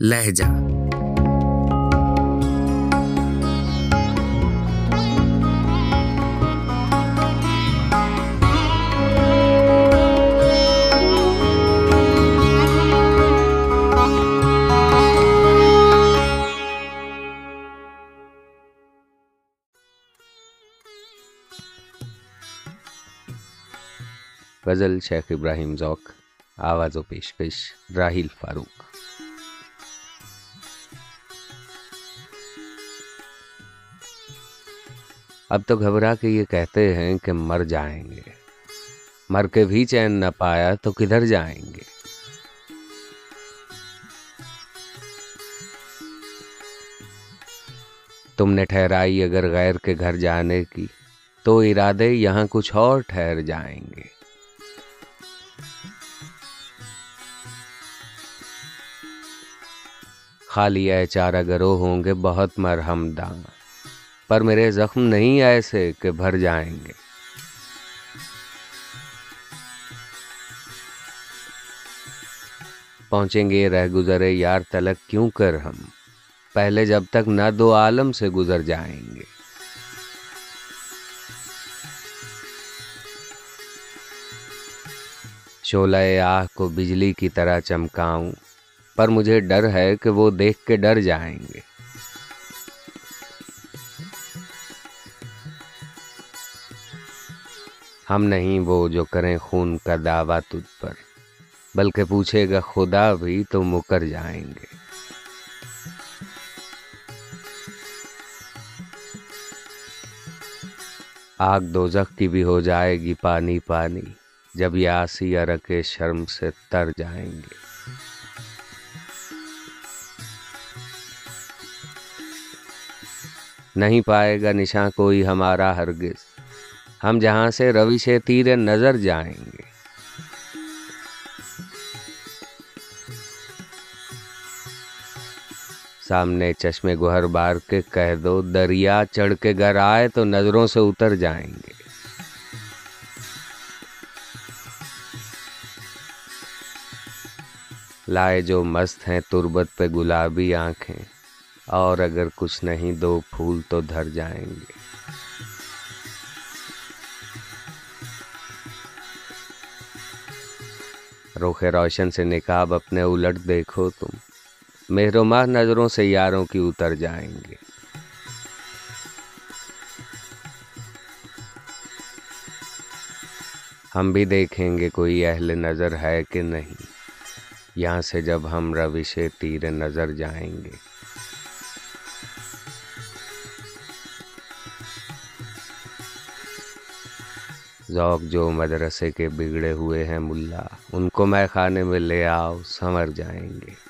لہجہ۔ غزل شیخ ابراہیم ذوق آواز و پیشکش راہیل فاروق۔ اب تو گھبرا کے یہ کہتے ہیں کہ مر جائیں گے۔ مر کے بھی چین نہ پایا تو کدھر جائیں گے؟ تم نے ٹھہرائی اگر غیر کے گھر جانے کی، تو ارادے یہاں کچھ اور ٹھہر جائیں گے۔ خالی اے چارہ گرو ہوں گے، بہت مرہم داں۔ پر میرے زخم نہیں ایسے کہ بھر جائیں گے۔ پہنچیں گے رہ گزرے یار تلک کیوں کر ہم؟ پہلے جب تک نہ دو عالم سے گزر جائیں گے۔ شولہ آہ کو بجلی کی طرح چمکاؤں، پر مجھے ڈر ہے کہ وہ دیکھ کے ڈر جائیں گے۔ ہم نہیں وہ جو کریں خون کا دعویٰ تجھ پر، بلکہ پوچھے گا خدا بھی تو مکر جائیں گے۔ آگ دوزخ کی بھی ہو جائے گی پانی پانی، جب یاسی ارک شرم سے تر جائیں گے۔ نہیں پائے گا نشاں کوئی ہمارا ہرگز ہم جہاں سے روی سے تیرے نظر جائیں گے۔ سامنے چشمے گہر بار کے کہہ دو، دریا چڑھ کے گھر آئے تو نظروں سے اتر جائیں گے۔ لائے جو مست ہیں تربت پہ گلابی آنکھیں، اور اگر کچھ نہیں دو پھول تو دھر جائیں گے۔ روخ روشن سے نکاب اپنے الٹ دیکھو تم۔ مہروماہ نظروں سے یاروں کی اتر جائیں گے۔ ہم بھی دیکھیں گے کوئی اہل نظر ہے کہ نہیں۔ یہاں سے جب ہم روش تیر نظر جائیں گے۔ ذوق جو مدرسے کے بگڑے ہوئے ہیں ملا، ان کو میں خانے میں لے آؤ سمر جائیں گے۔